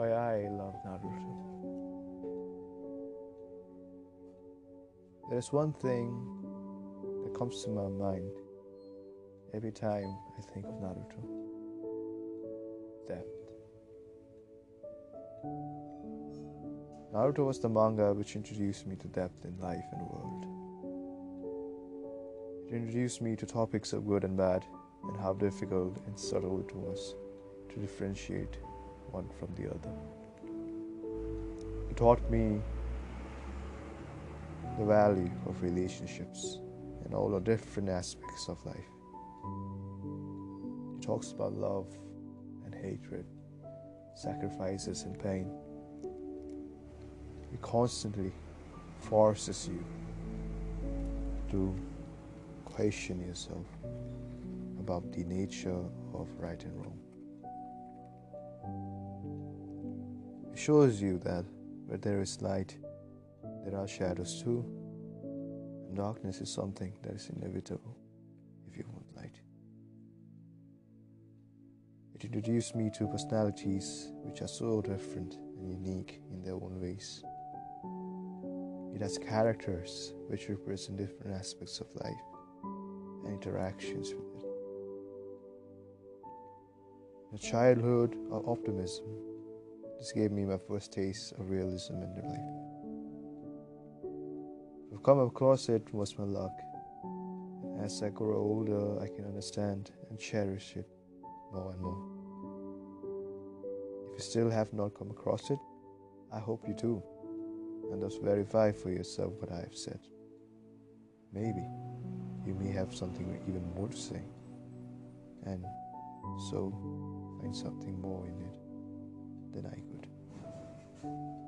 why I love Naruto. There's one thing that comes to my mind every time I think of Naruto depth. Naruto was the manga which introduced me to depth in life and world. It introduced me to topics of good and bad and how difficult and subtle it was to differentiate one from the other. It taught me the value of relationships and all the different aspects of life. It talks about love and hatred, sacrifices and pain. It constantly forces you to question yourself about the nature of right and wrong. Shows you that where there is light, there are shadows too, and darkness is something that is inevitable if you want light. It introduced me to personalities which are so different and unique in their own ways. It has characters which represent different aspects of life and interactions with it. A childhood of optimism. This gave me my first taste of realism in life. Have come across it was my luck. As I grow older, I can understand and cherish it more and more. If you still have not come across it, I hope you do. And thus verify for yourself what I have said. Maybe you may have something even more to say. And so find something more in it than I could.